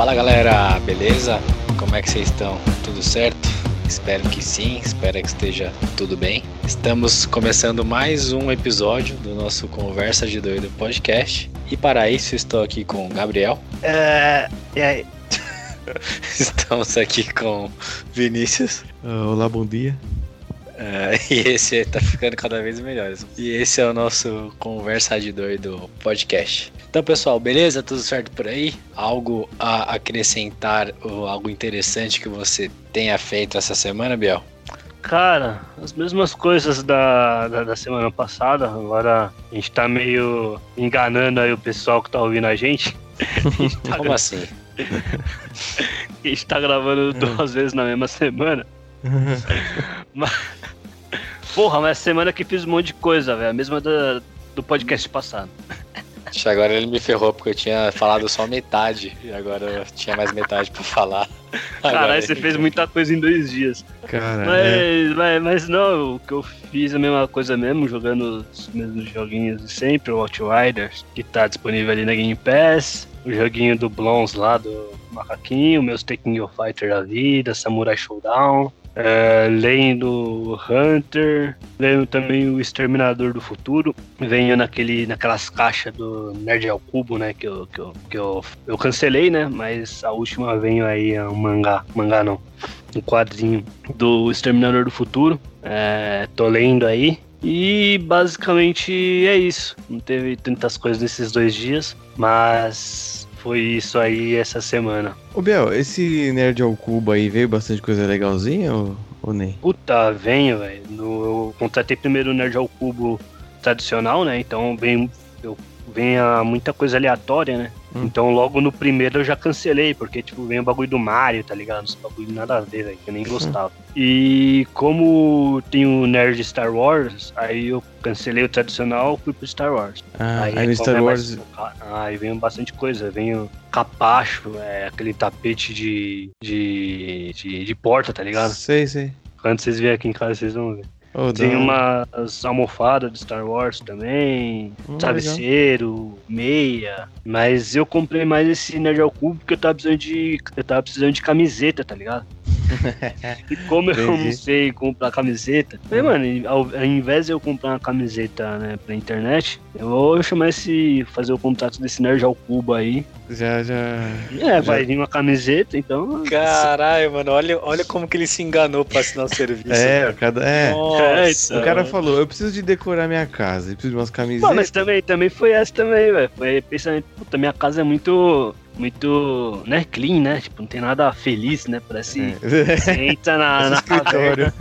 Fala galera, beleza? Como é que vocês estão? Tudo certo? Espero que sim, espero que esteja tudo bem. Estamos começando mais um episódio do nosso Conversa de Doido podcast. E para isso estou aqui com o Gabriel. É. E aí? Estamos aqui com Vinícius. Olá, bom dia. Uh, e esse tá ficando cada vez melhor. E esse é o nosso Conversa de Doido podcast. Então, pessoal, beleza? Tudo certo por aí? Algo a acrescentar ou algo interessante que você tenha feito essa semana, Biel? Cara, as mesmas coisas da, da, da, semana passada. Agora a gente tá meio enganando aí o pessoal que tá ouvindo a gente. A gente tá Como gra... assim? a gente tá gravando duas vezes na mesma semana. mas... Porra, mas semana que fiz um monte de coisa, velho. A mesma da, do podcast passado. Agora ele me ferrou porque eu tinha falado só metade e agora eu tinha mais metade pra falar. Caralho, você fez muita coisa em dois dias. Cara, mas, é. mas, mas, não, o que eu fiz é a mesma coisa mesmo, jogando os mesmos joguinhos de sempre, o Outriders, que tá disponível ali na Game Pass, o joguinho do Blons lá do Macaquinho, meus Taking Your Fighter da vida, Samurai Showdown, é, lendo Hunter, lendo também o Exterminador do Futuro, venho naquele, naquelas caixas do Nerd ao Cubo, né, que eu, que eu, que eu, eu cancelei, né, mas a última venho aí é um mangá, mangá não, um quadrinho do Exterminador do Futuro, é, tô lendo aí, e basicamente é isso. Não teve tantas coisas nesses dois dias, mas foi isso aí essa semana. Ô Biel, esse Nerd ao Cubo aí veio bastante coisa legalzinha ou, ou nem? Puta, venho, velho. Eu contratei primeiro o Nerd ao Cubo tradicional, né? Então vem, eu, vem muita coisa aleatória, né? Hum. Então logo no primeiro eu já cancelei, porque tipo, vem o bagulho do Mario, tá ligado? Esse bagulho nada a ver, velho, que eu nem gostava. e como tem o Nerd Star Wars, aí eu cancelei o tradicional fui pro Star Wars. Ah, aí, aí no Star Wars. Mais... Aí vem bastante coisa, vem o capacho, é, aquele tapete de, de, de, de porta, tá ligado? Sei, sei. Quando vocês vierem aqui em casa, vocês vão ver. Oh, tem umas almofadas de Star Wars também, hum, travesseiro, meia. Mas eu comprei mais esse Nerd ao Cubo porque eu tava precisando de. Eu tava precisando de camiseta, tá ligado? E como eu não sei comprar camiseta, falei, mano, ao, ao, invés de eu comprar uma camiseta né, pela internet, eu vou chamar esse. fazer o contato desse Nerd ao Cubo aí. Já, já. É, já. vai vir uma camiseta, então. Caralho, mano, olha, olha como que ele se enganou pra assinar o serviço. É, cada. É. Nossa, o cara falou, eu preciso de decorar minha casa, eu preciso de umas camisetas. Pô, mas também, também foi essa também, velho. Foi pensando, puta, minha casa é muito muito, né, clean, né? Tipo, não tem nada feliz, né? Parece. É. Entra na, na caverna.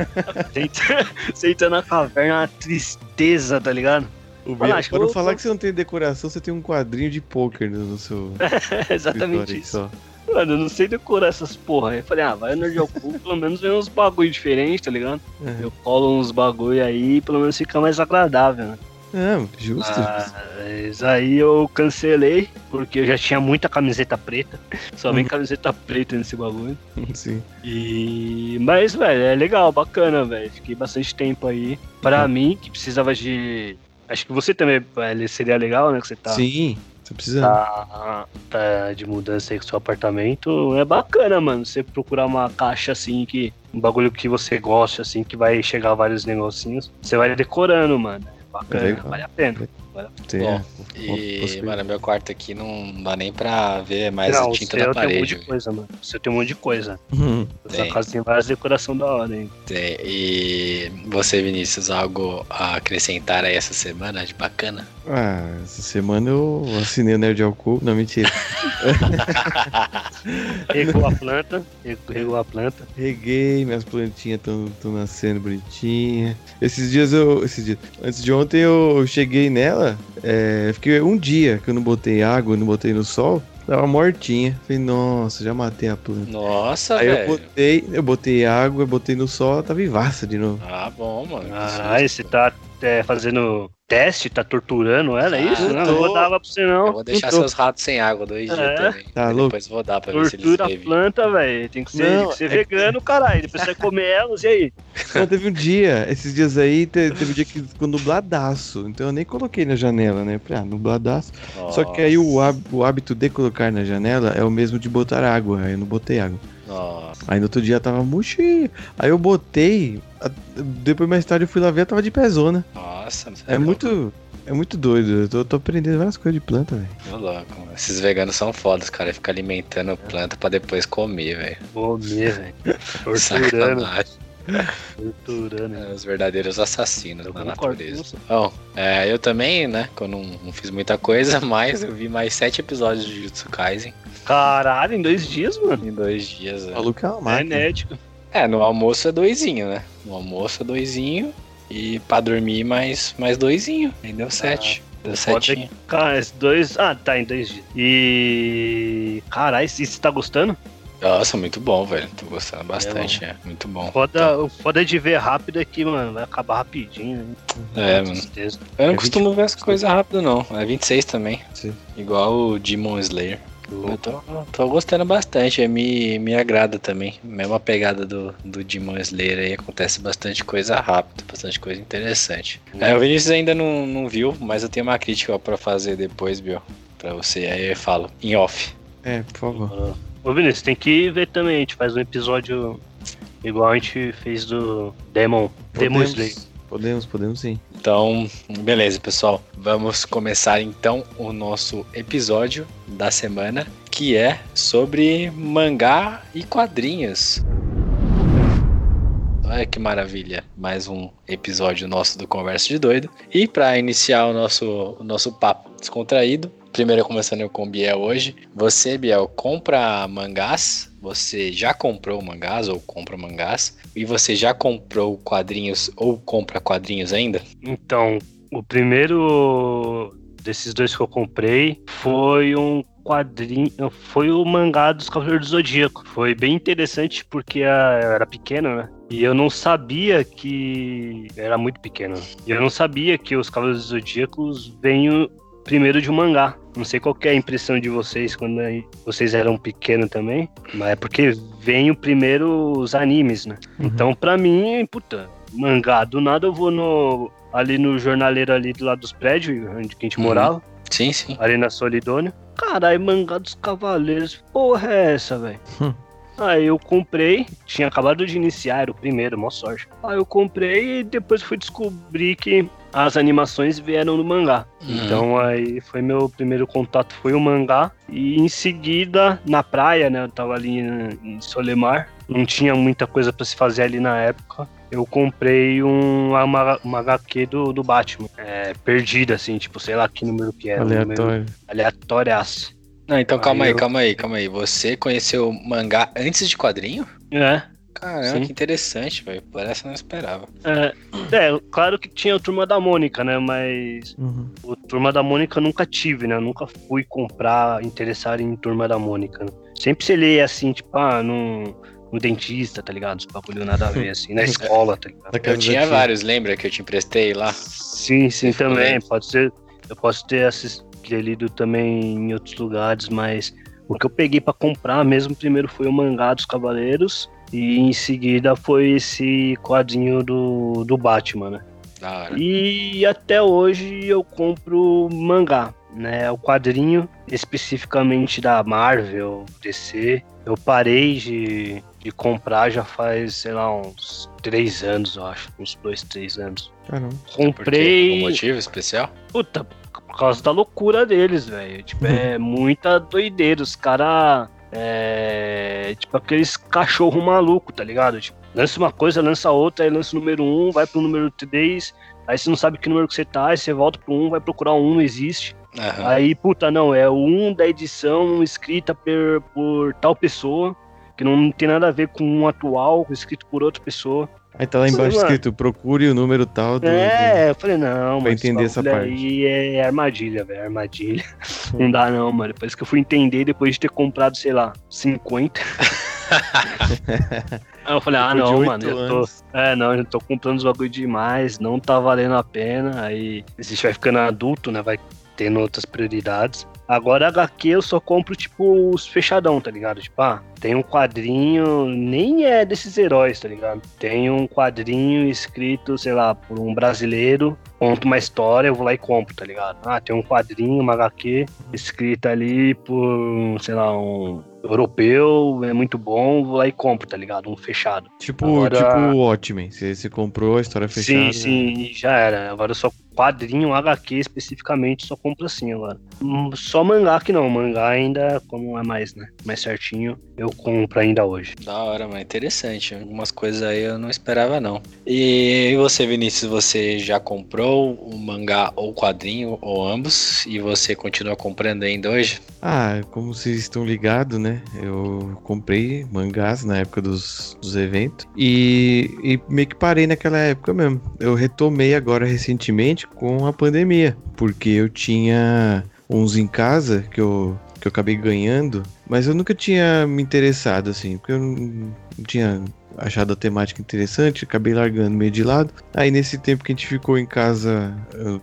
Entra na caverna, uma tristeza, tá ligado? O Bia, para não falar que você não tem decoração, você tem um quadrinho de poker no seu. É, exatamente isso. Só. Mano, eu não sei decorar essas porra. Eu falei, ah, vai no Nerd pelo menos vem uns bagulho diferentes, tá ligado? É. Eu colo uns bagulho aí, pelo menos fica mais agradável, né? É, justo. Mas aí eu cancelei, porque eu já tinha muita camiseta preta. Só vem uhum. camiseta preta nesse bagulho. Sim. E. Mas, velho, é legal, bacana, velho. Fiquei bastante tempo aí. Pra uhum. mim, que precisava de. Acho que você também, velho, seria legal, né? Que você tá. Sim. Você precisa. Tá, tá de mudança aí com seu apartamento. É bacana, mano. Você procurar uma caixa assim que. Um bagulho que você gosta, assim, que vai chegar vários negocinhos. Você vai decorando, mano. Bacana, vale a pena. Sim, Bom, e, mano, meu quarto aqui não dá nem pra ver mais não, a tinta da parede. Tem um monte de coisa, mano. Você tem um monte de coisa. Uhum. Sua casa tem várias decorações da hora, hein? Tem. E você, Vinícius, algo a acrescentar aí essa semana de bacana? Ah, essa semana eu assinei o Nerd ao Cubo. Não, mentira. Regou a planta. Regou a planta. Reguei, minhas plantinhas estão nascendo bonitinhas. Esses dias eu. Esses dias. Antes de ontem eu cheguei nela. É, fiquei um dia que eu não botei água, não botei no sol. Tava mortinha. Falei, nossa, já matei a planta. Nossa, Aí velho. eu botei, eu botei água, botei no sol, ela tá vivaça de novo. Ah, bom, mano. Ah, esse tá é, fazendo teste, tá torturando ela, é isso? Não, tô. não vou dar pra você não. Eu vou deixar tô. seus ratos sem água dois dias É. também. Tá louco? Depois vou dar pra ver se Tortura a eles revivem. planta, velho. Tem que ser, Não, tem que ser é vegano, caralho. Depois você vai comer elas, e aí? Não, teve um dia, esses dias aí, te- teve um dia que ficou nubladaço. Então eu nem coloquei na janela, né? Falei, ah, nubladaço. Só que aí o hábito de colocar na janela é o mesmo de botar água. Aí eu não botei água. Nossa. Aí no outro dia tava murchinho. Aí eu botei. a- Depois mais tarde eu fui lá ver, tava de pezona. Nossa, É muito. É muito doido. Eu tô, tô aprendendo várias coisas de planta, velho. Tô louco, mano. Esses veganos são fodas, cara. Fica alimentando planta pra depois comer, velho. Comer, velho. Torturando, Sacanagem. Torturando. É, os verdadeiros assassinos Eu da natureza. Bom, é, eu também, né? Que eu não, não fiz muita coisa, mas eu vi mais sete episódios de Jujutsu Kaisen Caralho, em dois dias, mano. em dois dias. O né? maluco é uma É nético. É, no almoço é doisinho, né? No almoço é doisinho. E pra dormir mais, mais doisinho. Aí deu sete. deu foda setinho. Cara, esses dois. Ah, tá, em dois dias. E. Caralho, e você tá gostando? Nossa, muito bom, velho. Tô gostando bastante, é. Muito bom. Foda, o foda de ver rápido é que, mano, vai acabar rapidinho. Né? É, mano. Eu não É costumo ver as coisas rápido, não. É 26 também. Sim. Igual o Demon Slayer. Eu tô, tô gostando bastante, é, me, me agrada também. Mesma pegada do, do Demon Slayer aí, acontece bastante coisa rápido, bastante coisa interessante. É, o Vinícius ainda não, não viu, mas eu tenho uma crítica pra fazer depois, Bill, pra você. Aí eu falo, em off. É, por favor. Ô, Vinícius, tem que ver também. A gente faz um episódio igual a gente fez do Demon. Demon Slayer. Podemos, podemos sim. Então, beleza, pessoal. Vamos começar então o nosso episódio da semana, que é sobre mangá e quadrinhos. Olha que maravilha, mais um episódio nosso do Conversa de Doido. E para iniciar o nosso, o nosso papo descontraído, primeiro começando com o Biel hoje. Você, Biel, compra mangás? Você já comprou mangás ou compra mangás? E você já comprou quadrinhos ou compra quadrinhos ainda? Então, o primeiro desses dois que eu comprei foi um quadrinho, foi o mangá dos Cavaleiros do Zodíaco. Foi bem interessante porque eu era pequeno, né? E eu não sabia que era muito pequeno. E eu não sabia que os Cavaleiros do Zodíacos vêm primeiro de um mangá. Não sei qual que é a impressão de vocês quando aí vocês eram pequenos também, mas é porque vem o primeiro os animes, né? Então, pra mim, puta, mangá. Do nada eu vou no ali no jornaleiro ali do lado dos prédios, onde a gente Uhum. morava, Sim, sim. ali na Solidônia. Caralho, mangá dos cavaleiros. Porra é essa, velho? Hum. Aí eu comprei, tinha acabado de iniciar, era o primeiro, mó sorte. Aí eu comprei e depois fui descobrir que as animações vieram no mangá. Uhum. Então aí foi meu primeiro contato, foi o mangá. E em seguida, na praia, né? Eu tava ali em em Solemar, não tinha muita coisa pra se fazer ali na época. Eu comprei um, uma, uma HQ do, do Batman. É, perdida, assim, tipo, sei lá que número que era. Aleatório. Aleatóriaço. Não, então calma Aí aí, eu- calma aí, calma aí. Você conheceu mangá antes de quadrinho? É. Caramba, Sim. que interessante, velho. Parece que eu não esperava. É, é, claro que tinha o Turma da Mônica, né? Mas Uhum. o Turma da Mônica eu nunca tive, né? Eu nunca fui comprar, interessar em Turma da Mônica. né? Sempre se lê assim, tipo, ah, no, no dentista, tá ligado? Os bagulho nada a ver, assim, na escola, tá ligado? Eu tinha vários, lembra que eu te emprestei lá? Sim, sim, também. lendo? Pode ser. Eu posso ter assistido lido também em outros lugares, mas o que eu peguei pra comprar mesmo primeiro foi o mangá dos Cavaleiros e em seguida foi esse quadrinho do, do Batman, né? E até hoje eu compro mangá, né? O quadrinho especificamente da Marvel, DC. Eu parei de, de comprar já faz, sei lá, uns três anos, eu acho. Uns dois, três anos. Caramba. Por quê? Comprei. Algum motivo especial? Puta, por causa da loucura deles, velho. Tipo, é muita doideira. Os caras. É. Tipo, aqueles cachorro maluco, tá ligado? Tipo, lança uma coisa, lança outra, aí lança o número 1, vai pro número 3. Aí você não sabe que número que você tá, aí você volta pro 1, vai procurar um, não existe. Aham. Aí, puta, não, é o 1 da edição escrita por, por tal pessoa, que não tem nada a ver com um atual, escrito por outra pessoa. Aí tá lá embaixo escrito, procure o número tal do. É, eu falei, não, Pra mas entender essa aí é armadilha, velho, armadilha. não dá não, mano. Depois que eu fui entender, depois de ter comprado, sei lá, 50, Aí eu falei, ah, não, mano, eu tô. É, não, eu tô comprando os bagulho demais, não tá valendo a pena. Aí a gente vai ficando adulto, né? Vai tendo outras prioridades. Agora HQ eu só compro, tipo, os fechadão, tá ligado? Tipo, ah, tem um quadrinho, nem é desses heróis, tá ligado? Tem um quadrinho escrito, sei lá, por um brasileiro, conta uma história, eu vou lá e compro, tá ligado? Ah, tem um quadrinho, uma HQ, escrita ali por, sei lá, um europeu, é muito bom, vou lá e compro, tá ligado? Um fechado. Tipo, Agora- tipo o Watchmen. Você, comprou a história fechada. né? Sim, sim, já era. Agora eu só quadrinho, HQ especificamente, só compro assim agora. Hum, Só mangá que não, mangá ainda, como é mais, né? Mais certinho, eu compro ainda hoje. Da hora, mano. Interessante. Algumas coisas aí eu não esperava, não. E você, Vinícius, você já comprou o mangá ou quadrinho, ou ambos? E você continua comprando ainda hoje? Ah, como vocês estão ligados, né? Eu comprei mangás na época dos, dos eventos e, e meio que parei naquela época mesmo. Eu retomei agora recentemente com a pandemia, porque eu tinha uns em casa que eu, que eu acabei ganhando, mas eu nunca tinha me interessado assim, porque eu não, tinha achado a temática interessante, acabei largando meio de lado. Aí nesse tempo que a gente ficou em casa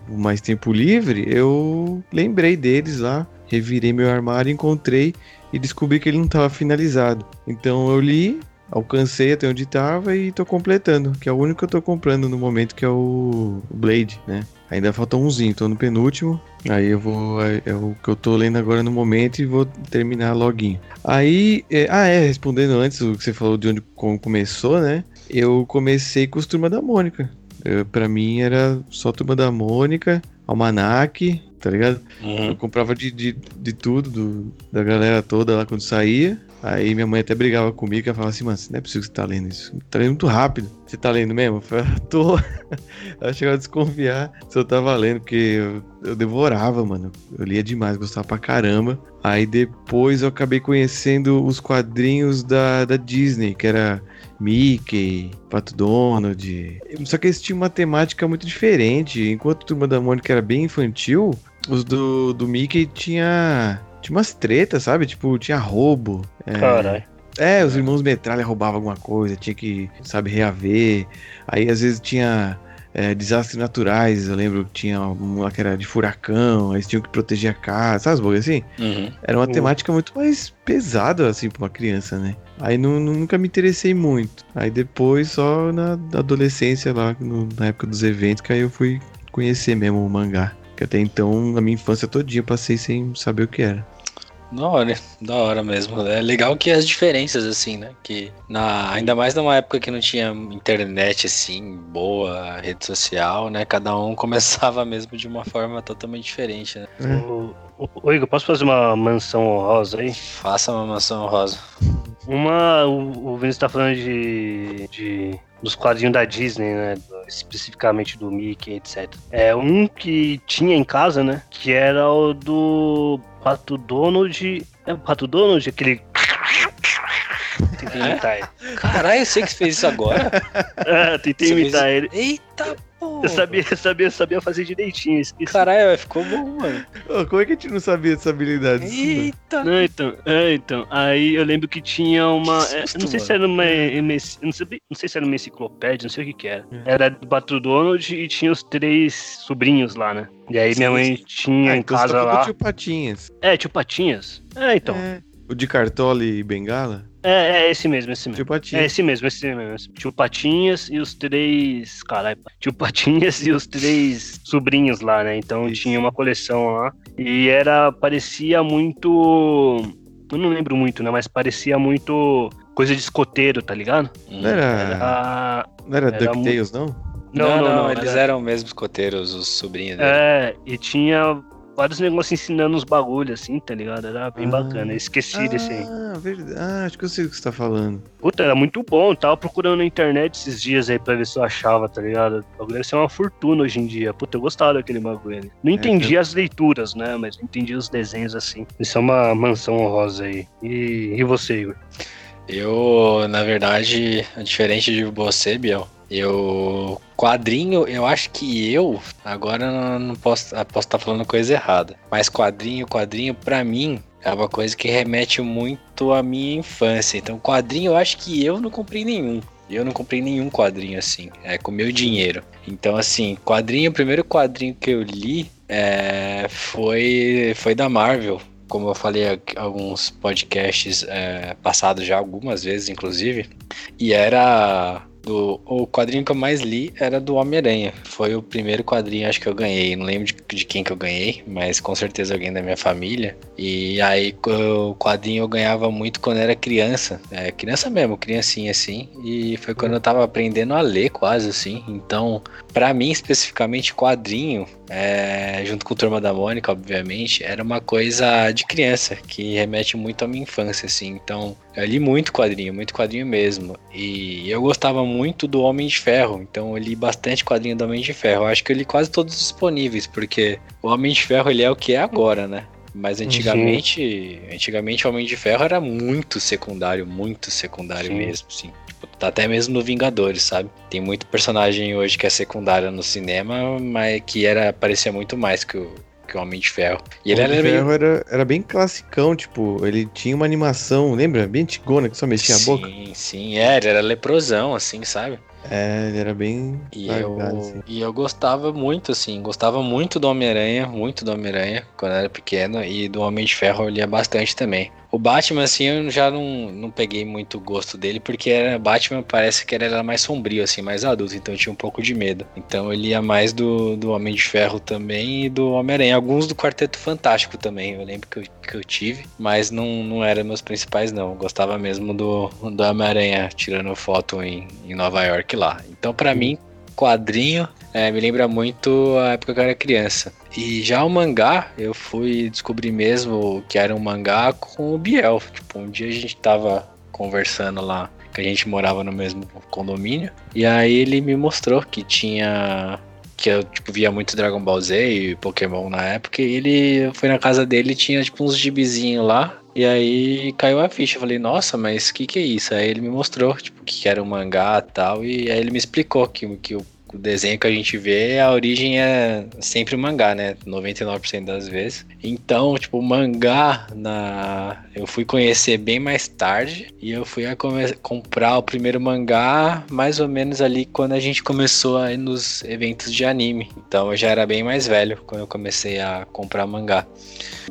mais tempo livre, eu lembrei deles lá, revirei meu armário, encontrei e descobri que ele não estava finalizado. Então eu li, alcancei até onde estava e tô completando, que é o único que eu tô comprando no momento, que é o Blade, né? Ainda falta umzinho, tô no penúltimo. Aí eu vou. É, é o que eu tô lendo agora no momento e vou terminar loguinho. Aí. é- ah, é, respondendo antes o que você falou de onde como começou, né? Eu comecei com os Turma da Mônica. Eu, pra mim era só Turma da Mônica, Almanac, tá ligado? Uhum. Eu comprava de, de, de tudo, do- da galera toda lá quando saía. Aí minha mãe até brigava comigo, ela falava assim, mano, não é possível que você tá lendo isso. Tá lendo muito rápido. Você tá lendo mesmo? Eu "Ah, tô. Ela chegou a desconfiar se eu tava lendo, porque eu, eu devorava, mano. Eu lia demais, gostava pra caramba. Aí depois eu acabei conhecendo os quadrinhos da, da Disney, que era Mickey, Pato Donald. Só que eles tinham uma temática muito diferente. Enquanto a Turma da Mônica era bem infantil, os do, do Mickey tinha. Tinha umas tretas, sabe? Tipo, tinha roubo. É, Caralho. É, os irmãos Metralha roubavam alguma coisa, tinha que, sabe, reaver. Aí às vezes tinha é, desastres naturais, eu lembro que tinha um lá que era de furacão, aí eles tinham que proteger a casa, sabe bagulho assim? Uhum. Era uma Uhum. temática muito mais pesada, assim, pra uma criança, né? Aí nu- nunca me interessei muito. Aí depois, só na na adolescência lá, no- na época dos eventos, que aí eu fui conhecer mesmo o mangá. Que até então, na minha infância todinha, eu passei sem saber o que era. Da hora, da hora mesmo. É legal que as diferenças, assim, né? Que na, ainda mais numa época que não tinha internet, assim, boa, rede social, né? Cada um começava mesmo de uma forma totalmente diferente, né? O, o, o Igor, posso fazer uma mansão honrosa aí? Faça uma mansão rosa. Uma, o, o Vinícius tá falando de, de dos quadrinhos da Disney, né? especificamente do Mickey, etc. É um que tinha em casa, né? Que era o do Pato Donald. É o Pato Donald? Aquele. Tentei imitar ele. Caralho, eu sei que você fez isso agora. É, tentei Você fez- imitar ele. Eita porra. Eu sabia, eu sabia, eu sabia fazer direitinho. Esqueci. Caralho, ficou bom, mano. Como é que a gente não sabia dessa habilidade? Eita. Não, então, é, então, aí eu lembro que tinha uma. Que é, eu susto, não sei se mano. era uma. uma- Não sei, não sei se era uma enciclopédia, não sei o que que era. Era do Pato Donald e tinha os três sobrinhos lá, né? E aí minha mãe tinha Ah, em então casa tá lá. tio Patinhas. É, tio Patinhas. É, então. É. O de Cartola e Bengala? É, é esse mesmo, esse mesmo. Tio É Patinhas. esse mesmo, esse mesmo. Tio Patinhas e os três. Caralho, tio Patinhas e os três sobrinhos lá, né? Então Isso. tinha uma coleção lá. E era. Parecia muito. Eu não lembro muito, né? Mas parecia muito coisa de escoteiro, tá ligado? Não era, Era. não era, era DuckTales, não? Não, não, não, era- eles eram mesmo escoteiros, os sobrinhos dele. É, e tinha vários negócios ensinando uns bagulhos assim, tá ligado? Era bem Ah. bacana. Eu esqueci desse aí. Ah, verdade. Ah, acho que eu sei o que você tá falando. Puta, era muito bom. Eu tava procurando na internet esses dias aí pra ver se eu achava, tá ligado? O bagulho ser uma fortuna hoje em dia. Puta, eu gostava daquele bagulho ali. Não entendi as leituras, né? Mas eu entendi os desenhos assim. Isso é uma mansão honrosa aí. E, e você, Igor? Eu, na verdade, diferente de você, Biel, eu. Quadrinho, eu acho que eu. Agora não posso, posso estar falando coisa errada. Mas quadrinho, quadrinho, pra mim, é uma coisa que remete muito à minha infância. Então, quadrinho, eu acho que eu não comprei nenhum. Eu não comprei nenhum quadrinho assim, é com meu dinheiro. Então, assim, quadrinho, o primeiro quadrinho que eu li é, foi, foi da Marvel. Como eu falei alguns podcasts é, passados já, algumas vezes, inclusive. E era do, o quadrinho que eu mais li era do Homem-Aranha. Foi o primeiro quadrinho, acho que eu ganhei. Não lembro de, de, quem que eu ganhei, mas com certeza alguém da minha família. E aí o quadrinho eu ganhava muito quando era criança. É, criança mesmo, criancinha assim. E foi quando eu tava aprendendo a ler quase assim. Então, para mim especificamente, quadrinho, é, junto com o Turma da Mônica, obviamente, era uma coisa de criança, que remete muito à minha infância, assim. Então, eu li muito quadrinho, muito quadrinho mesmo. E eu gostava muito do Homem de Ferro, então eu li bastante quadrinho do Homem de Ferro. Eu acho que eu li quase todos disponíveis, porque o Homem de Ferro ele é o que é agora, né? Mas antigamente, uhum. antigamente o Homem de Ferro era muito secundário, muito secundário Sim. mesmo, sim. Tipo, tá até mesmo no Vingadores, sabe? Tem muito personagem hoje que é secundário no cinema, mas que era parecia muito mais que o, que o Homem de Ferro. E ele o Homem era, de Ferro era, era bem classicão, tipo, ele tinha uma animação, lembra? Bem antigona, que só mexia sim, a boca. Sim, sim, é, ele era leprosão, assim, sabe? É, ele era bem. E, eu, assim. e eu gostava muito, assim, gostava muito do Homem-Aranha, muito do Homem-Aranha, quando eu era pequeno, e do Homem de Ferro eu lia bastante também. O Batman, assim, eu já não, não peguei muito gosto dele, porque era, Batman parece que ele era mais sombrio, assim, mais adulto, então eu tinha um pouco de medo. Então eu lia mais do, do Homem de Ferro também e do Homem-Aranha. Alguns do Quarteto Fantástico também, eu lembro que eu, que eu tive, mas não, não eram meus principais, não. Eu gostava mesmo do, do Homem-Aranha tirando foto em, em Nova York lá. Então, para mim, quadrinho é, me lembra muito a época que eu era criança. E já o mangá, eu fui descobrir mesmo que era um mangá com o Biel. Tipo, um dia a gente tava conversando lá, que a gente morava no mesmo condomínio. E aí ele me mostrou que tinha. Que eu tipo, via muito Dragon Ball Z e Pokémon na época. E ele foi na casa dele e tinha tipo uns gibizinhos lá. E aí caiu a ficha. Eu falei, nossa, mas o que, que é isso? Aí ele me mostrou, tipo, que era um mangá e tal. E aí ele me explicou que, que o o desenho que a gente vê, a origem é sempre mangá, né? 99% das vezes. Então, tipo, mangá na eu fui conhecer bem mais tarde e eu fui a comprar o primeiro mangá mais ou menos ali quando a gente começou a ir nos eventos de anime. Então, eu já era bem mais velho quando eu comecei a comprar mangá.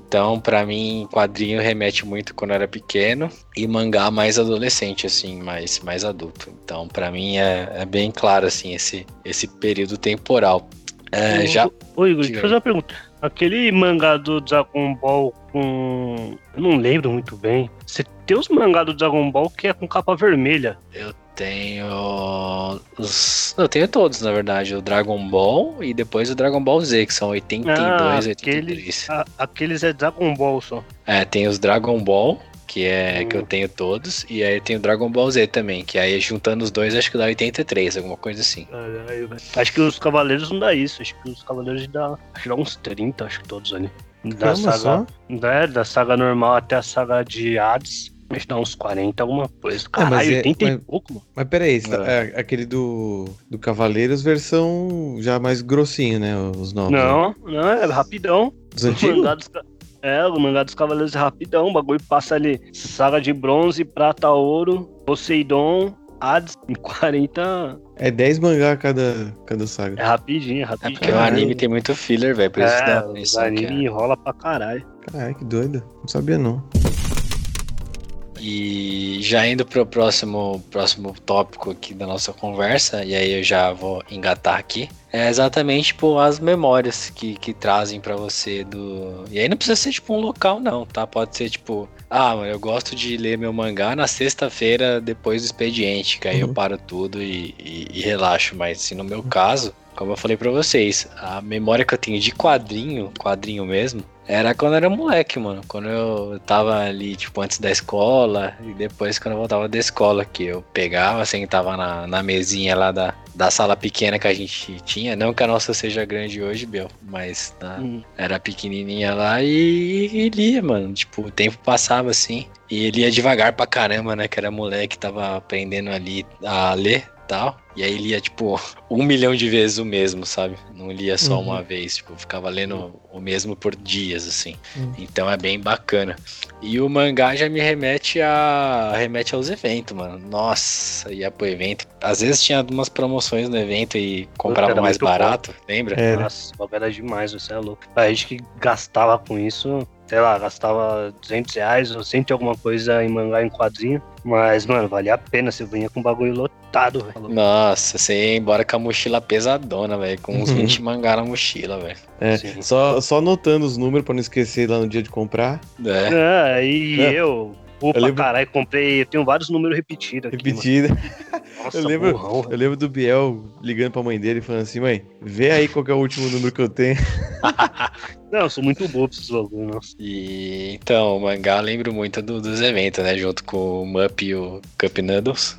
Então, para mim, quadrinho remete muito quando eu era pequeno e mangá mais adolescente, assim, mais, mais adulto. Então, para mim é, é, bem claro, assim, esse, esse período temporal. É, já... Ô, Igor, deixa eu fazer uma pergunta. Aquele mangá do Dragon Ball com. Eu não lembro muito bem. Você tem os mangá do Dragon Ball que é com capa vermelha. Eu tenho. Os... Eu tenho todos, na verdade. O Dragon Ball e depois o Dragon Ball Z, que são 82, ah, 83. Aqueles, a, aqueles é Dragon Ball só. É, tem os Dragon Ball, que é hum. que eu tenho todos, e aí tem o Dragon Ball Z também, que aí juntando os dois acho que dá 83, alguma coisa assim. acho que os Cavaleiros não dá isso, acho que os Cavaleiros dá, acho que dá uns 30, acho que todos ali. Da saga, é, da saga normal até a saga de Hades. Acho que dá uns 40, alguma coisa. Caralho, é, 80 é, mas, e pouco, mano. Mas peraí, é. é. aquele do, do Cavaleiros versão já mais grossinho, né? Os novos. Não, né? não, é rapidão. Os antigos? É, o mangá dos Cavaleiros é rapidão, o bagulho passa ali saga de bronze, prata, ouro, Poseidon, Hades, em 40. É 10 mangá cada, cada saga. É rapidinho, é rapidinho. É porque o anime tem muito filler, velho, por isso é, dá O anime enrola pra caralho. Caralho, que doido. Não sabia não. E já indo para o próximo, próximo tópico aqui da nossa conversa, e aí eu já vou engatar aqui, é exatamente tipo, as memórias que, que trazem para você do. E aí não precisa ser tipo um local, não, tá? Pode ser tipo, ah, eu gosto de ler meu mangá na sexta-feira depois do expediente, que aí uhum. eu paro tudo e, e, e relaxo. Mas se no meu caso, como eu falei para vocês, a memória que eu tenho de quadrinho, quadrinho mesmo, era quando eu era moleque, mano. Quando eu tava ali, tipo, antes da escola e depois quando eu voltava da escola, que eu pegava, sentava na, na mesinha lá da, da sala pequena que a gente tinha. Não que a nossa seja grande hoje, Bel, mas tá, hum. era pequenininha lá e, e, lia, mano. Tipo, o tempo passava assim. E ele ia devagar pra caramba, né? Que era moleque, tava aprendendo ali a ler. Tal. E aí lia, tipo, um milhão de vezes o mesmo, sabe? Não lia só Uhum. uma vez, tipo, ficava lendo o mesmo por dias, assim. Uhum. Então é bem bacana. E o mangá já me remete a remete aos eventos, mano. Nossa, ia pro evento. Às vezes tinha umas promoções no evento e comprava mais muito bom. barato, lembra? Era. Nossa, era demais, você é louco. A gente que gastava com isso, sei lá, gastava 200 reais ou cento e alguma coisa em mangá em quadrinho. Mas, mano, valia a pena, você vinha com o bagulho lotado, velho. Nossa, você ia embora com a mochila pesadona, velho. Com uns Uhum. 20 mangá na mochila, velho. É, Sim. só, só anotando os números pra não esquecer lá no dia de comprar. É. É, e É. eu, opa, Eu lembro- caralho, comprei, eu tenho vários números repetidos aqui. Repetida. mano. Nossa, Eu lembro- burrão, Eu lembro do Biel ligando pra mãe dele e falando assim, mãe, vê aí qual que é o último número que eu tenho. Não, eu sou muito bobo pra esses bagulhos. E então, o mangá eu lembro muito do- dos eventos, né? Junto com o Mup e o Cup Noodles.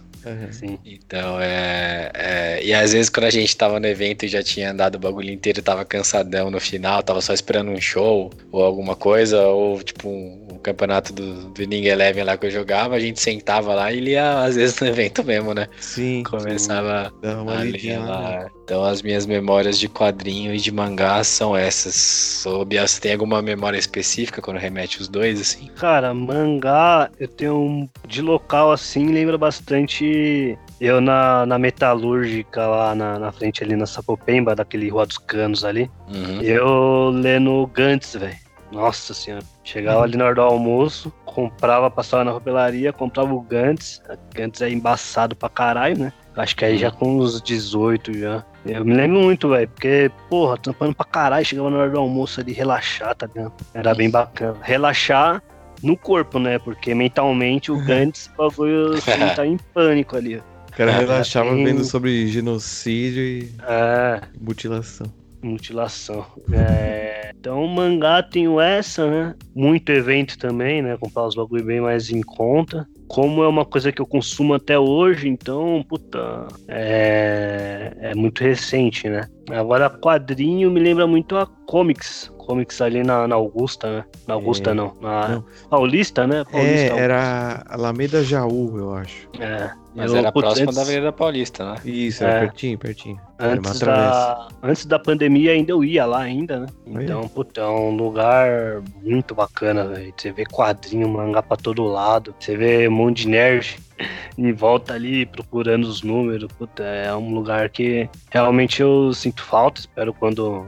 Sim. Então, é, é- E às vezes, quando a gente tava no evento e já tinha andado o bagulho inteiro, tava cansadão no final, tava só esperando um show ou alguma coisa, ou tipo um, um campeonato do, do Ninguém Eleven lá que eu jogava, a gente sentava lá e lia às vezes no evento mesmo, né? Sim. Começava uma a ler lá. Então, as minhas memórias de quadrinho e de mangá são essas. Você tem alguma memória específica quando remete os dois, assim? Cara, mangá, eu tenho um. De local assim, lembra bastante. Eu na, na metalúrgica lá na, na frente ali na Sapopemba, daquele Rua dos Canos ali. Uhum. Eu lendo Gantz, velho. Nossa senhora. Chegava ali na hora do almoço, comprava, passava na papelaria, comprava o Gantz. Gantz é embaçado pra caralho, né? Acho que aí já com uns 18 já. Eu me lembro muito, velho, porque, porra, tampando pra caralho, chegava na hora do almoço ali, relaxar, tá ligado? Era bem bacana. Relaxar no corpo, né? Porque mentalmente o Gantz, o bagulho, assim, tá em pânico ali. O cara relaxava tem- vendo sobre genocídio e É, mutilação. Mutilação. É, então, o mangá tenho essa, né? Muito evento também, né? Comprar os bagulho bem mais em conta. Como é uma coisa que eu consumo até hoje, então, puta, é, é muito recente, né? Agora, quadrinho me lembra muito a Comics. Comics ali na, na Augusta, né? Na Augusta É, não, na não. Paulista, né? É, Paulista, era Alameda Jaú, eu acho. É. Mas Eu, era putz, próximo antes- da Avenida Paulista, né? Isso, era É. pertinho, pertinho. Era uma Antes da, antes da pandemia ainda eu ia lá ainda, né? Então, puta, é um lugar muito bacana, velho. Você vê quadrinho, mangá pra todo lado. Você vê um monte de nerd em volta ali procurando os números. Puta, é um lugar que realmente eu sinto falta. Espero quando.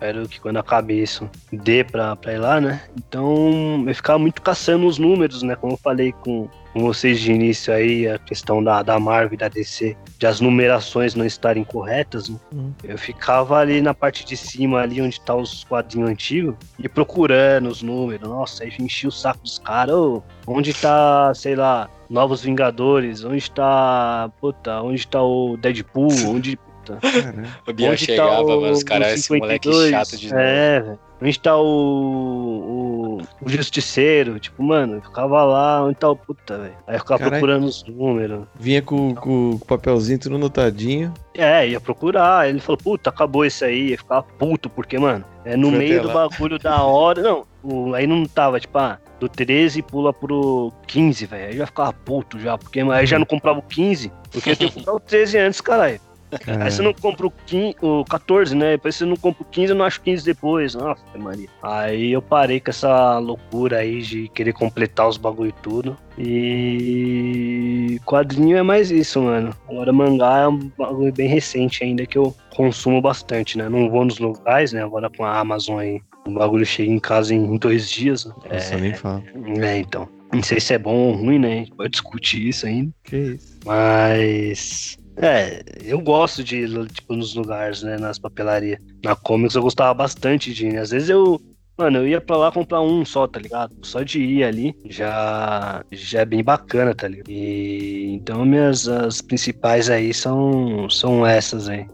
Espero que quando acabe isso dê pra, pra ir lá, né? Então eu ficava muito caçando os números, né? Como eu falei com, com vocês de início aí, a questão da, da Marvel e da DC, de as numerações não estarem corretas, né? Hum. Eu ficava ali na parte de cima, ali onde tá os quadrinhos antigos, e procurando os números. Nossa, aí enchia o saco dos caras. Ô, onde tá, sei lá, Novos Vingadores? Onde tá. Puta, onde tá o Deadpool? Onde. Puta, Caramba. O Biel onde chegava, tá o, mano, os caras, esse moleque 52? chato de novo. É, velho. Onde tá o, o, o Justiceiro? Tipo, mano, eu ficava lá, onde tá o puta, velho? Aí eu ficava Caralho. procurando os números. Vinha com, com o papelzinho tudo anotadinho. É, ia procurar. Ele falou, puta, acabou isso aí. Ia ficar puto, porque, mano, é no Foi meio do lá. bagulho da hora. Não, o- aí não tava, tipo, ah, do 13 pula pro 15, velho. Aí já ficava puto já, porque aí já não comprava o 15, porque eu tinha que comprar o 13 antes, caralho. Cara, Aí você não compra o, 15, o 14, né? Depois você não compra o 15, eu não acho 15 depois. Nossa, Maria. Aí eu parei com essa loucura aí de querer completar os bagulho e tudo. E quadrinho é mais isso, mano. Agora mangá é um bagulho bem recente ainda que eu consumo bastante, né? Não vou nos locais, né? Agora com a Amazon aí. O bagulho chega em casa em dois dias. né? Nossa, nem fala. É, então. Não sei se é bom ou ruim, né? A gente pode discutir isso ainda. Que isso? Mas. É, eu gosto de ir, tipo, nos lugares, né? Nas papelarias. Na Comics eu gostava bastante de ir. Às vezes eu. Mano, eu ia pra lá comprar um só, tá ligado? Só de ir ali já, já é bem bacana, tá ligado? E então minhas as principais aí são, são essas aí.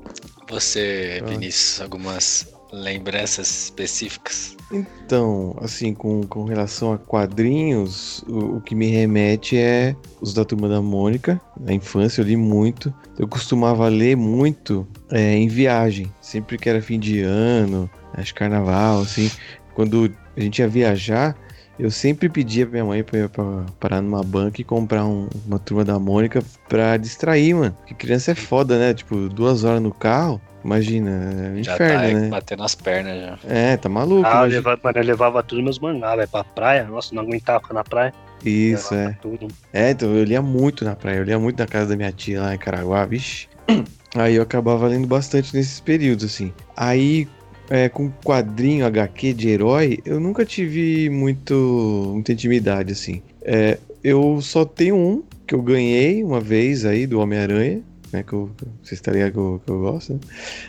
Você, Ah. Vinícius, algumas lembranças específicas? Então, assim, com, com relação a quadrinhos, o, o que me remete é os da Turma da Mônica. Na infância eu li muito. Eu costumava ler muito é, em viagem. Sempre que era fim de ano, acho carnaval, assim. Quando a gente ia viajar, eu sempre pedia pra minha mãe pra, pra parar numa banca e comprar um- uma turma da Mônica pra distrair, mano. Porque criança é foda, né? Tipo, duas horas no carro, imagina, é um Já inferno, tá né? batendo as pernas já. É, tá maluco. Ah, eu levava, mano, eu levava tudo meus mangá, velho, pra praia. Nossa, não aguentava ficar na praia. Isso, é. Tudo. É, então eu lia muito na praia, eu lia muito na casa da minha tia lá em Caraguá, vixe. Aí eu acabava lendo bastante nesses períodos, assim. Aí, é, com quadrinho HQ de herói, eu nunca tive muito, muita intimidade, assim. É, eu só tenho um que eu ganhei uma vez aí do Homem-Aranha, né? Que eu, vocês estão ligados que eu, que eu gosto, né?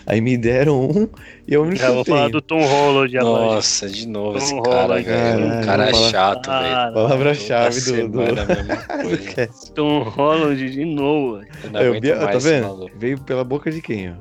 Aí me deram um e é que vou eu tenho. falar do Tom Holland agora. Nossa, de novo Tom esse Holland, cara, velho. caralho, Um cara vou falar- chato, velho. Palavra-chave do, do. Tom Holland de novo. Eu aguento Bia- mais tá vendo? Veio pela boca de quem, ó?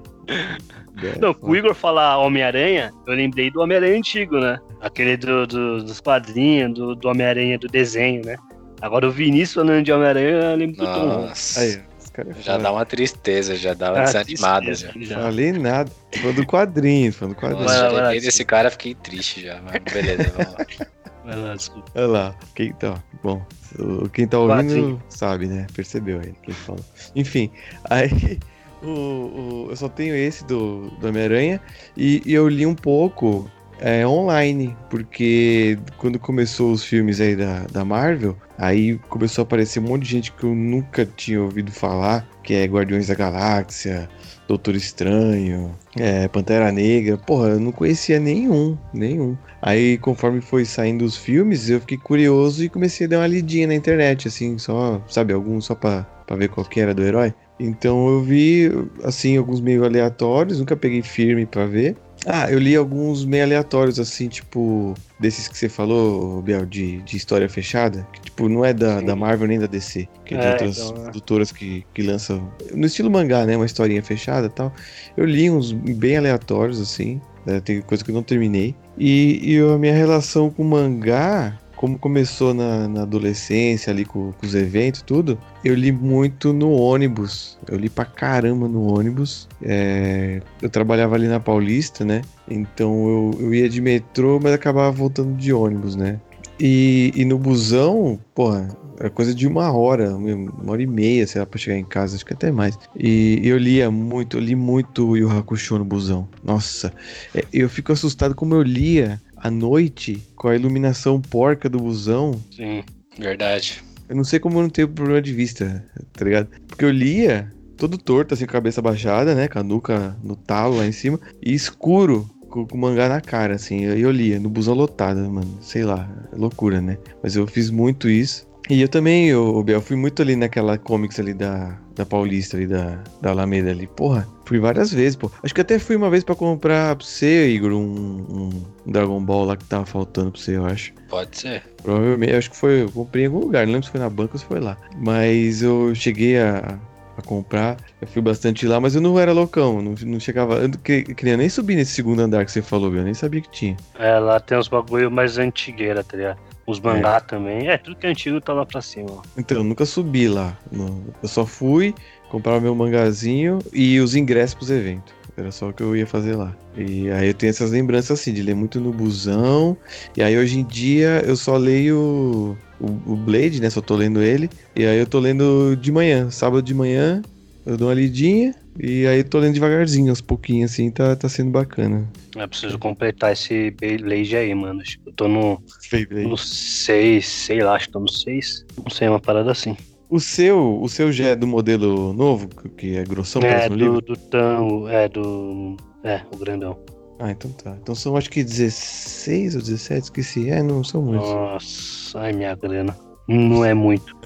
Não, com o Igor falar Homem-Aranha, eu lembrei do Homem-Aranha antigo, né? Aquele do, do- dos quadrinhos, do, do Homem-Aranha do desenho, né? Agora o Vinícius falando de Homem-Aranha, eu lembro do Tom Holland. Nossa. Aí, os caras Já dá uma tristeza, já dá uma Ah, desanimada já. já. Falei nada. Falando do quadrinho, falando do quadrinho. Vai vai lembrei desse cara, fiquei triste já. Mas beleza, vamos lá. Vai lá, desculpa. Olha lá. Quem tá. Bom, o- quem tá ouvindo Quadrinho. sabe, né? Percebeu aí quem fala. Enfim, aí. O, o- eu só tenho esse do, do Homem-Aranha e, e eu li um pouco é, online, porque quando começou os filmes aí da, da Marvel, aí começou a aparecer um monte de gente que eu nunca tinha ouvido falar, que é Guardiões da Galáxia, Doutor Estranho, é, Pantera Negra. Porra, eu não conhecia nenhum, nenhum. Aí, conforme foi saindo os filmes, eu fiquei curioso e comecei a dar uma lidinha na internet, assim, só, sabe, alguns só pra, pra ver qual que era do herói. Então eu vi, assim, alguns meio aleatórios, nunca peguei firme pra ver. Ah, eu li alguns meio aleatórios, assim, tipo, desses que você falou, Biel, de, de história fechada, que, tipo, não é da, Sim. da Marvel nem da DC, que é de É, outras então, é. produtoras que, que lançam, no estilo mangá, né, uma historinha fechada e tal. Eu li uns bem aleatórios, assim, né, tem coisa que eu não terminei. E, e a minha relação com mangá, como começou na, na adolescência, ali com, com os eventos tudo, eu li muito no ônibus. Eu li pra caramba no ônibus. É, eu trabalhava ali na Paulista, né? Então eu, eu ia de metrô, mas acabava voltando de ônibus, né? E, e no busão, porra, era coisa de uma hora, uma hora e meia, sei lá, pra chegar em casa, acho que até mais. E eu lia muito, eu li muito o Yu Hakusho no busão. Nossa, é, eu fico assustado como eu lia à noite com a iluminação porca do busão. Sim. Verdade. Eu não sei como eu não tenho problema de vista, tá ligado? Porque eu lia todo torto, assim, com a cabeça baixada, né? Com a nuca no talo lá em cima, e escuro, com, o mangá na cara, assim. E eu lia, no busão lotado, mano. Sei lá, é loucura, né? Mas eu fiz muito isso. E eu também, eu, Biel, fui muito ali naquela comics ali da, da Paulista, ali da, da Alameda ali. Porra, fui várias vezes, pô. Acho que até fui uma vez pra comprar pra você, Igor, um, um Dragon Ball lá que tava faltando pra você, eu acho. Pode ser. Provavelmente, acho que foi, eu comprei em algum lugar, não lembro se foi na banca ou se foi lá. Mas eu cheguei a, a comprar, eu fui bastante lá, mas eu não era loucão, não, não chegava, eu não queria nem subir nesse segundo andar que você falou, eu nem sabia que tinha. É, lá tem uns bagulho mais antigueira, tá ligado? Os mangá também. É, tudo que é antigo tá lá pra cima. Então, eu nunca subi lá, não. eu só fui comprar meu mangazinho e os ingressos pros eventos. Era só o que eu ia fazer lá. E aí eu tenho essas lembranças assim, de ler muito no busão. E aí hoje em dia eu só leio o, o Blade, né? Só tô lendo ele. E aí eu tô lendo de manhã, sábado de manhã, eu dou uma lidinha. E aí tô lendo devagarzinho, aos pouquinhos, assim, tá, tá sendo bacana. Eu preciso completar esse Blade aí, mano. Acho que eu tô no, Beyblade. no 6, sei lá, acho que tô no 6. Não sei, uma parada assim. O seu, o seu já é do modelo novo, que é grossão, é, no livro? do, do Tão, é, do. É, o grandão. Ah, então tá. Então são acho que 16 ou 17, esqueci. É, não são muitos. Nossa, ai minha grana. Não é muito.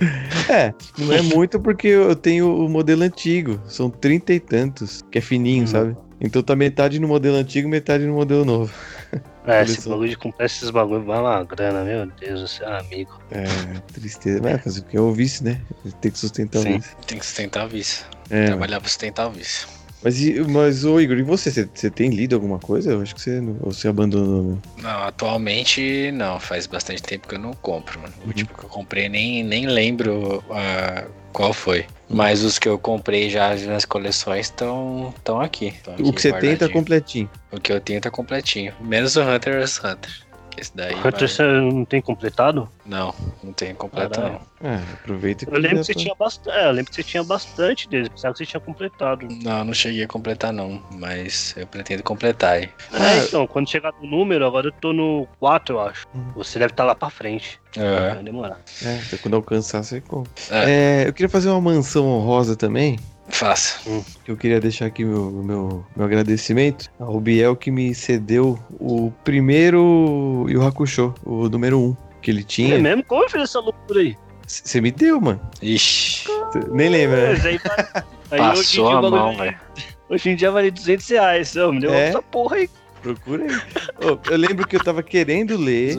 É, não é muito porque eu tenho o modelo antigo. São 30 e tantos, que é fininho, Hum. sabe? Então tá metade no modelo antigo, metade no modelo novo. É, esse só. bagulho de comprar esses bagulho, vai lá, grana, meu Deus do céu, amigo. É, tristeza. Mas fazer o que? É o vício, né? Tem que sustentar o Sim. vício. Tem que sustentar o vício. É, Trabalhar pra sustentar o vício. Mas, mas ô Igor, e você? você? Tem lido alguma coisa? Eu acho que você, ou você abandonou. né? Não, atualmente não. Faz bastante tempo que eu não compro, mano. O Uhum. último que eu comprei nem, nem lembro ah, qual foi. Mas os que eu comprei já nas coleções estão aqui. tão O aqui que você tem tá completinho. O que eu tenho tá completinho. Menos o Hunter x Hunter. Esse daí. O vai- não tem completado? Não, não tem não. Ah, aproveita que Eu lembro que você tá- tinha bastante. É, eu lembro que você tinha bastante deles. Pensava que você tinha completado. Não, não cheguei a completar não, mas eu pretendo completar aí. Ah. É, então, quando chegar no número, agora eu tô no 4, eu acho. Hum. Você deve estar lá pra frente. Aham. Vai demorar. É, então quando alcançar, você compra. É. É, eu queria fazer uma mansão honrosa também. Faça. que Eu queria deixar aqui meu, meu, meu agradecimento ao Biel que me cedeu o primeiro Yu Hakusho, o número 1 que ele É tinha. mesmo? Como eu fiz essa loucura aí? Você me deu, mano. Ixi, Cê nem lembra, né? Mas aí, vai- aí passou hoje em dia a mão, velho. Hoje em dia vale 200 reais. Me deu É? essa porra aí. Procura aí. Ô, eu lembro que eu tava querendo ler.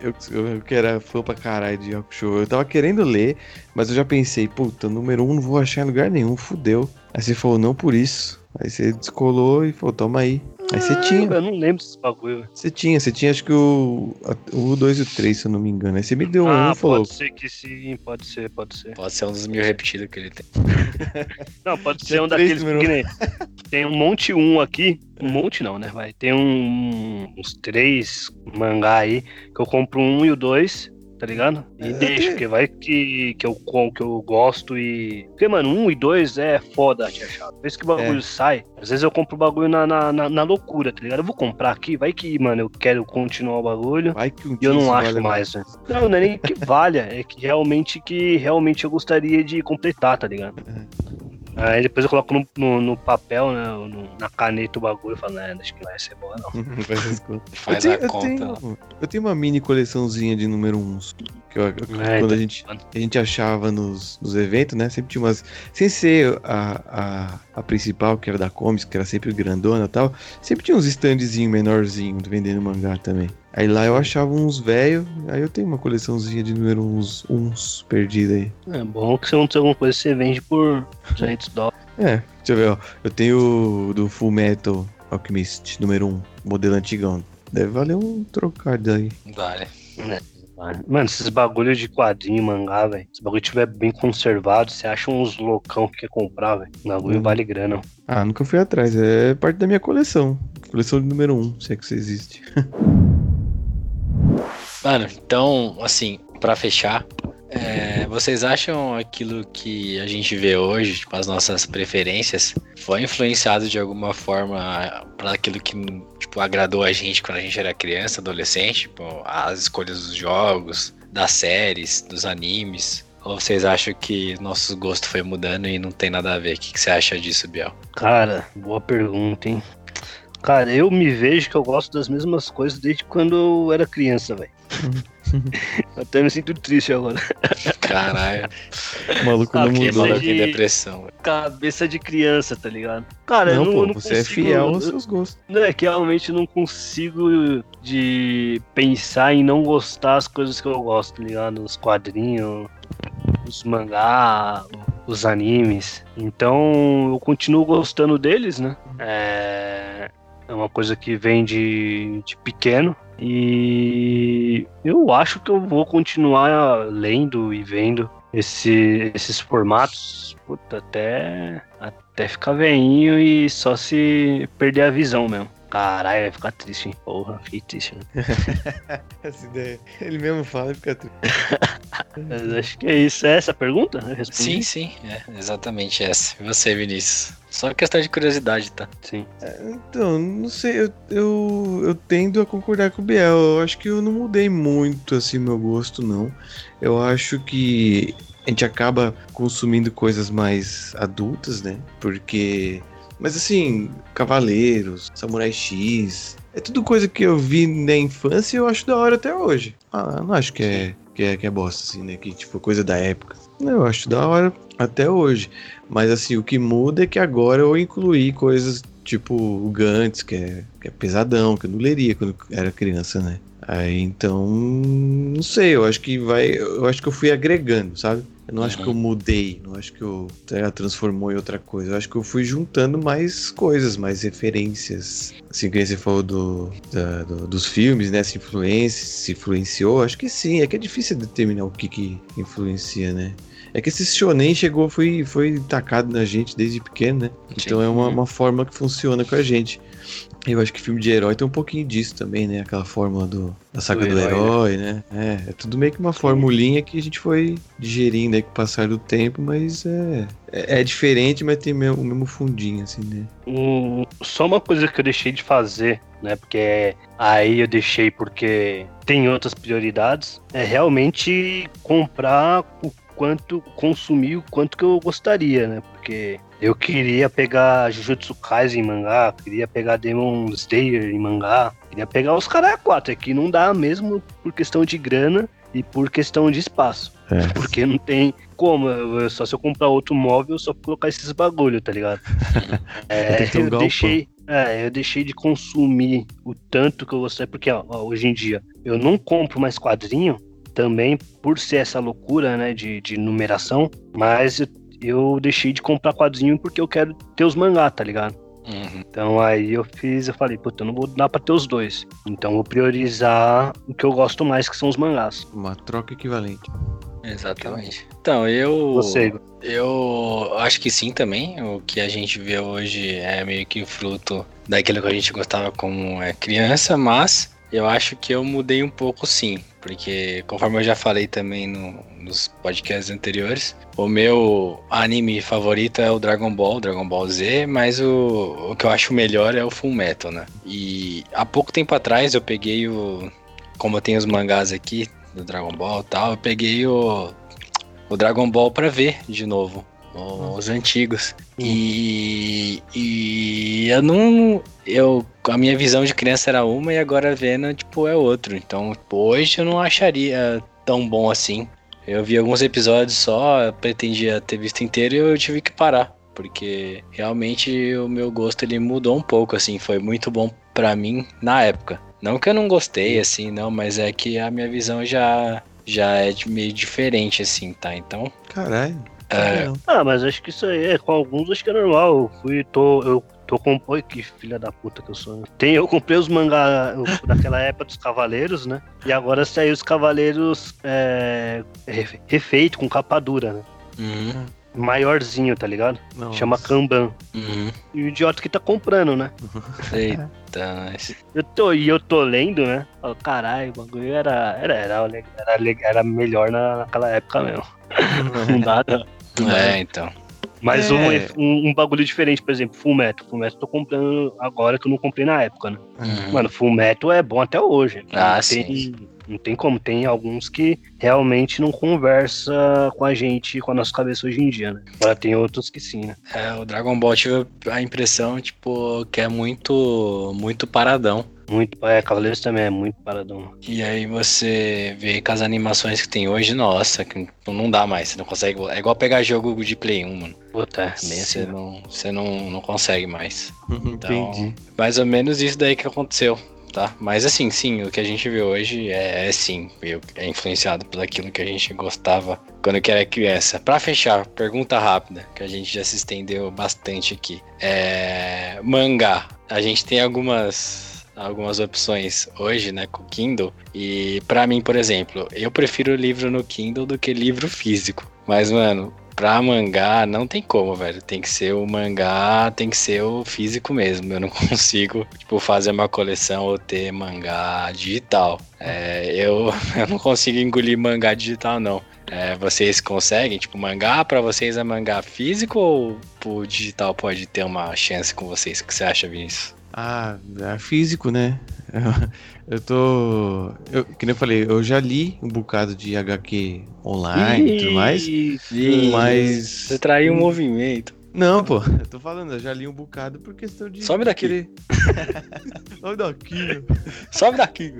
Eu, eu que era fã pra caralho de Yu Hakusho. Eu tava querendo ler, mas eu já pensei, puta, número 1 não vou achar em lugar nenhum, fudeu. Aí você falou, não por isso. Aí você descolou e falou, toma aí. Aí você Ah, tinha. Eu não lembro desse bagulho. velho. Você tinha, você tinha acho que o, o 2 e o 3, se eu não me engano. Aí você me deu um ah, e falou. pode ser que sim, pode ser, pode ser. Pode ser um dos mil repetidos que ele tem. Não, pode ser um daqueles que nem. Tem um monte um aqui. Um monte não, né? Vai. Tem um, uns três mangá aí que eu compro um e o dois, tá ligado? E É, deixo, tem- porque vai que, que, eu, que eu gosto e. Porque, mano, um e dois é foda de achar. Vezes que o bagulho É. sai, às vezes eu compro o bagulho na, na, na, na loucura, tá ligado? Eu vou comprar aqui, vai que, mano, eu quero continuar o bagulho. Vai que um E eu não acho vale mais, velho. Não, não é nem que valha, é que realmente que realmente eu gostaria de completar, tá ligado? Aí depois eu coloco no, no, no papel, né? no- na caneta o bagulho e falo, né, acho que não vai ser boa, não. Faz as contas. Faz eu a tenho, conta. Eu tenho, eu tenho uma mini coleçãozinha de número 1. Que eu- eu- É, quando a gente, a gente achava nos, nos eventos, né? Sempre tinha umas. Sem ser a, a, a principal, que era da Comics, que era sempre grandona e tal. Sempre tinha uns standzinhos menorzinhos vendendo mangá também. Aí lá eu achava uns velhos. Aí eu tenho uma coleçãozinha de número uns, uns perdida aí. É bom que se acontecer alguma coisa, você vende por 200 dólares. É, deixa eu ver, ó. Eu tenho o do Full Metal Alchemist, número 1, modelo antigão. Deve valer um trocado aí. Vale. Mano, esses bagulhos de quadrinho, mangá, velho. Se o bagulho estiver bem conservado, você acha uns loucão que quer comprar, velho. O bagulho Hum. vale grana. Ah, nunca fui atrás. É parte da minha coleção. Coleção de número 1, se é que isso existe. Mano, então, assim, pra fechar, é, vocês acham aquilo que a gente vê hoje, tipo, as nossas preferências, foi influenciado de alguma forma para aquilo que, tipo, agradou a gente quando a gente era criança, adolescente? Tipo, as escolhas dos jogos, das séries, dos animes? Ou vocês acham que nosso gosto foi mudando e não tem nada a ver? O que, que você acha disso, Biel? Cara, boa pergunta, hein? Cara, eu me vejo que eu gosto das mesmas coisas desde quando eu era criança, velho. Até me sinto triste agora. Caralho, O maluco Ah, não mudou. maluco de- depressão. Cabeça de criança, tá ligado? Cara, Não, eu não, pô, eu não você é consigo- fiel aos eu- seus gostos. Não, é que realmente eu não consigo de pensar em não gostar as coisas que eu gosto, tá ligado? Os quadrinhos, os mangá, os animes. Então eu continuo gostando deles, né? É, é uma coisa que vem de, de pequeno. E eu acho que eu vou continuar lendo e vendo esse- esses formatos puta, até, até ficar veinho e só se perder a visão mesmo. Caralho, vai ficar triste, hein? Porra, fiquei triste. Né? Essa ideia. Ele mesmo fala e fica triste. Mas acho que é isso. É essa a pergunta? Sim, sim, é exatamente essa. E você, Vinícius? Só questão de curiosidade, tá? Sim. Então, não sei, eu, eu, eu tendo a concordar com o Biel. Eu acho que eu não mudei muito assim meu gosto, não. Eu acho que a gente acaba consumindo coisas mais adultas, né? Porque. Mas assim, Cavaleiros, Samurai X. É tudo coisa que eu vi na infância e eu acho da hora até hoje. Ah, não acho que é, que é, que é bosta, assim, né? Que tipo, coisa da época. Eu acho da hora até hoje. Mas assim, o que muda é que agora eu incluí coisas tipo o Gantz, que é, que é pesadão, que eu não leria quando era criança, né? Aí então, não sei, eu acho que vai. Eu acho que eu fui agregando, sabe? Eu não acho que eu mudei, não acho que eu transformou em outra coisa. Eu acho que eu fui juntando mais coisas, mais referências. Assim, que você falou do, da- do- dos filmes, né? Se influencia, se influenciou. Acho que sim, é que é difícil determinar o que, que influencia, né? É que esse shonen chegou, foi, foi tacado na gente desde pequeno, né? Então é uma, uma forma que funciona com a gente. Eu acho que filme de herói tem um pouquinho disso também, né? Aquela fórmula do, da saga Do do, herói, herói, né? É, é tudo meio que uma formulinha que a gente foi digerindo aí com o passar do tempo, mas é, é, é diferente, mas tem o mesmo fundinho, assim, né? Um- só uma coisa que eu deixei de fazer, né? Porque aí eu deixei porque tem outras prioridades. É realmente comprar o quanto, consumir o quanto que eu gostaria, né? Porque eu queria pegar Jujutsu Kaisen em mangá, queria pegar Demon Slayer em mangá, queria pegar os caras 4. Aqui não dá mesmo por questão de grana e por questão de espaço. É. Porque não tem como, só se eu comprar outro móvel, só colocar esses bagulho, tá ligado? É, que um eu deixei, é, eu deixei de consumir o tanto que eu gostaria, porque ó, hoje em dia eu não compro mais quadrinho, também por ser essa loucura, né, de, de numeração, mas eu, eu deixei de comprar quadrinho porque eu quero ter os mangá, tá ligado? Uhum. Então aí eu fiz, eu falei, puta, eu não vou dar pra ter os dois. Então eu vou priorizar o que eu gosto mais, que são os mangás. Uma troca equivalente. Exatamente. Então, eu. Você. Eu acho que sim também. O que a gente vê hoje é meio que fruto daquilo que a gente gostava como é, criança, mas eu acho que eu mudei um pouco sim. Porque, conforme eu já falei também no- nos podcasts anteriores, o meu anime favorito é o Dragon Ball, Dragon Ball Z, mas o, o que eu acho melhor é o Full Metal, né? E há pouco tempo atrás eu peguei o. Como eu tenho os mangás aqui do Dragon Ball e tal, eu peguei o o Dragon Ball pra ver de novo. Os antigos. E, e eu não. Eu, a minha visão de criança era uma e agora vendo, tipo, é outro. Então, tipo, hoje eu não acharia tão bom assim. Eu vi alguns episódios só, pretendia ter visto inteiro e eu tive que parar. Porque realmente o meu gosto ele mudou um pouco, assim. Foi muito bom pra mim na época. Não que eu não gostei, assim, não, mas é que a minha visão já, já é meio diferente, assim, tá? Então. Caralho. É. Ah, mas acho que isso aí é com alguns acho que é normal. Eu fui, tô, eu tô com. Oi, que filha da puta que eu sou. né? Tem, eu comprei os mangá daquela época dos Cavaleiros, né? E agora saiu os Cavaleiros é, re- refeito com capa dura, né? Uhum, Maiorzinho, tá ligado? Nossa. Chama Kanban. uhum. E o idiota que tá comprando, né? Eita, mas- Eu tô, e eu tô lendo, né? Falo, caralho, o bagulho era, era, era, era, era melhor na- naquela época mesmo. Não dá, não. É, então. Mas É. um, um, um bagulho diferente, por exemplo, Full Metal. Full Metal eu tô comprando agora que eu não comprei na época, né? Uhum. Mano, Full Metal é bom até hoje. Ah, não sim. Tem, não tem como. Tem alguns que realmente não conversa com a gente, com a nossa cabeça hoje em dia, né? Agora tem outros que sim, né? É, o Dragon Ball tive a impressão, tipo, que é muito, muito paradão. Muito, é, Cavaleiros também é muito paradão. E aí você vê com as animações que tem hoje, nossa, que não dá mais, você não consegue. É igual pegar jogo de Play 1, mano. Puta, é bem Você assim. né? não, você não, não consegue mais. Entendi. Mais ou menos isso daí que aconteceu, tá? Mas assim, sim, o que a gente vê hoje é, é sim, é influenciado por aquilo que a gente gostava quando que era criança. Pra fechar, pergunta rápida, que a gente já se estendeu bastante aqui. É, mangá. A gente tem algumas algumas opções hoje, né, com o Kindle. E pra mim, por exemplo, eu prefiro livro no Kindle do que livro físico. Mas, mano, pra mangá não tem como, velho. Tem que ser o mangá, tem que ser o físico mesmo. Eu não consigo, tipo, fazer uma coleção ou ter mangá digital. É, eu, eu não consigo engolir mangá digital, não. É, vocês conseguem? Tipo, mangá pra vocês é mangá físico ou o digital pode ter uma chance com vocês? O que você acha, Vinícius? Ah, é físico, né? Eu, eu tô. Eu, que nem eu falei, eu já li um bocado de HQ online e tudo mais. Mas. Você traiu o movimento. Não, pô, eu tô falando, eu já li um bocado por questão de. Sobe daqui. Sobe daqui. Sobe daqui,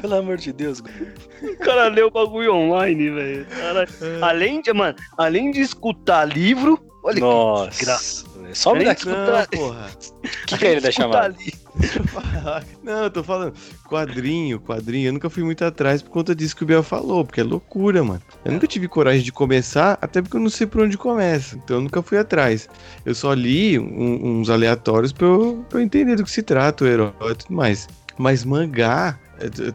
pelo amor de Deus. O cara leu o bagulho online, velho. Cara, Além de, mano, além de escutar livro, olha que Nossa. Graça. Sobe Nem daqui. Não, Escuta- porra. O que, que é ele da chamada? Não, eu tô falando. Quadrinho, quadrinho. Eu nunca fui muito atrás por conta disso que o Biel falou, porque é loucura, mano. Eu nunca tive coragem de começar, até porque eu não sei por onde começa. Então eu nunca fui atrás. Eu só li um- uns aleatórios pra eu, pra eu entender do que se trata, o herói e tudo mais. Mas mangá,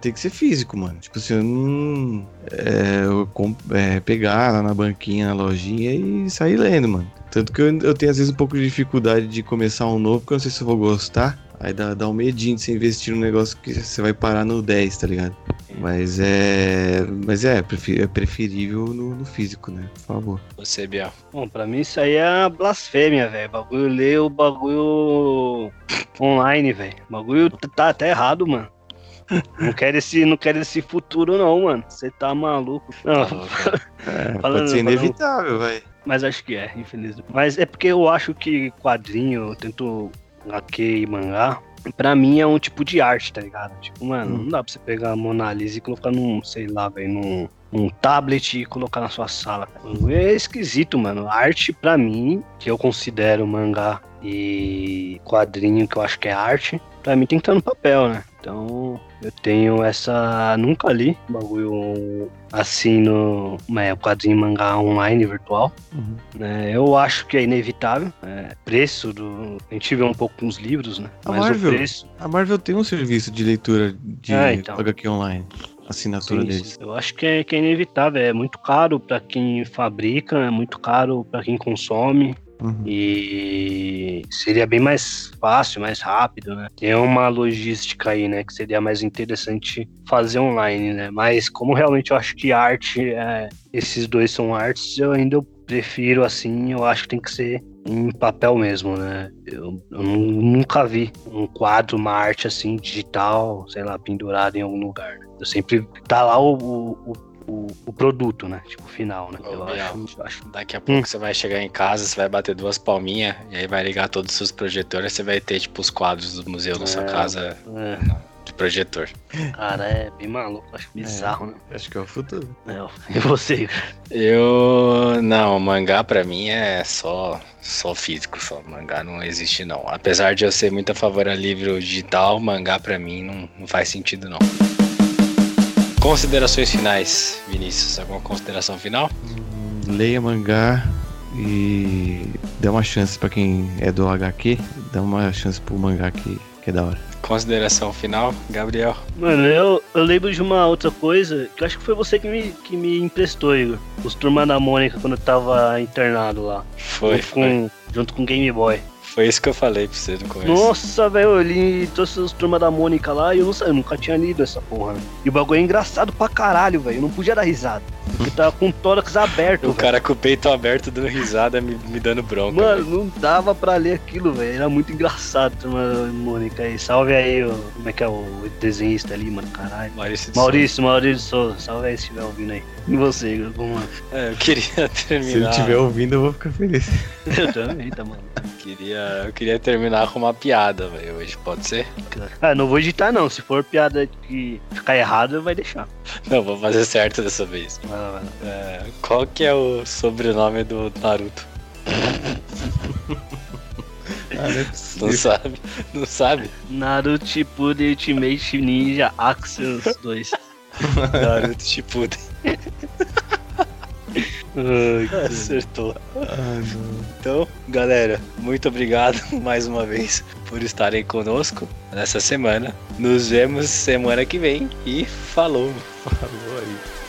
tenho que ser físico, mano. Tipo assim, eu não. É, eu é, pegar lá na banquinha, na lojinha e sair lendo, mano. Tanto que eu, eu tenho às vezes um pouco de dificuldade de começar um novo, porque eu não sei se eu vou gostar. Aí dá, dá um medinho de você investir num negócio que você vai parar no 10, tá ligado? Mas é. Mas é, prefe- é preferível no, no físico, né? Por favor. Você, Biel. Bom, pra mim isso aí é blasfêmia, velho. Bagulho ler o bagulho online, velho. Bagulho tá até errado, mano. Não quero esse, não quero esse futuro, não, mano. Você tá maluco. Não? É, Falando- pode ser inevitável, vai. Mas acho que é, infelizmente. Mas é porque eu acho que quadrinho, tanto HQ e mangá, pra mim é um tipo de arte, tá ligado? Tipo, mano, não dá pra você pegar a Mona Lisa e colocar num, sei lá, velho, num, num tablet e colocar na sua sala. É esquisito, mano. Arte, pra mim, que eu considero mangá e quadrinho, que eu acho que é arte, pra mim tem que estar no papel, né? Então, eu tenho essa. Nunca li bagulho assim no é, quadrinho mangá online virtual. Uhum. né? Eu acho que é inevitável. é, preço do. A gente vê um pouco com os livros, né? A Mas Marvel. o preço. A Marvel tem um serviço de leitura de Ah, então. HQ online. Assinatura sim, deles. sim, eu acho que é, que é inevitável. É muito caro para quem fabrica, é muito caro para quem consome. Uhum. E seria bem mais fácil, mais rápido, né? Tem uma logística aí, né? Que seria mais interessante fazer online, né? Mas como realmente eu acho que arte, é, esses dois são artes, eu ainda prefiro assim, eu acho que tem que ser em papel mesmo, né? Eu, eu nu- nunca vi um quadro, uma arte assim, digital, sei lá, pendurado em algum lugar. né? Eu sempre tá lá o, o, o, o produto, né? Tipo, final, né? Ô, acho, acho Daqui a pouco você vai chegar em casa, você vai bater duas palminhas, e aí vai ligar todos os seus projetores, você vai ter, tipo, os quadros do museu na sua É. casa é, de projetor. Cara, é bem maluco, acho bizarro, né? Acho que é o futuro. É, e você? Eu. Não, mangá pra mim é só, só físico, só. Mangá não existe, não. Apesar de eu ser muito a favor a livro digital, mangá pra mim não, não faz sentido, não. Considerações finais, Vinícius. Alguma consideração final? Leia mangá e dê uma chance pra quem é do HQ. Dá uma chance pro mangá que, que é da hora. Consideração final, Gabriel. Mano, eu, eu lembro de uma outra coisa que eu acho que foi você que me, que me emprestou, Igor. Os Turma da Mônica quando eu tava internado lá. Foi, junto, foi. Com, junto com Game Boy. Foi isso que eu falei pra você no começo. Nossa, velho, eu li todos os Turma da Mônica lá e eu, não, sei, eu nunca tinha lido essa porra. né? E o bagulho é engraçado pra caralho, velho. Eu não podia dar risada. Porque tava com o tórax aberto, O cara com o peito aberto dando risada me, me dando bronca. Mano, velho. não dava pra ler aquilo, velho. Era muito engraçado, turma da Mônica aí. Salve aí, o, como é que é o desenhista ali, mano, caralho. Maurício de Maurício, Maurício Souza, salve aí se estiver ouvindo aí. E você, lá. Souza. É, eu queria Se ele terminar. estiver ouvindo, eu vou ficar feliz. Eu também, tá, mano. Queria, eu queria terminar com uma piada, velho, hoje. Pode ser? Ah, não vou editar não. Se for piada que ficar errado, vai deixar. Não, vou fazer certo dessa vez. Vai lá, vai lá. É, qual que é o sobrenome do Naruto? Ah, não é Não sabe? Não sabe? Naruto Shippuden Ultimate Ninja Axels 2. Naruto Shippuden. Ai, Acertou. Não. Então, galera, muito obrigado mais uma vez por estarem conosco nessa semana. Nos vemos semana que vem e falou! Falou aí.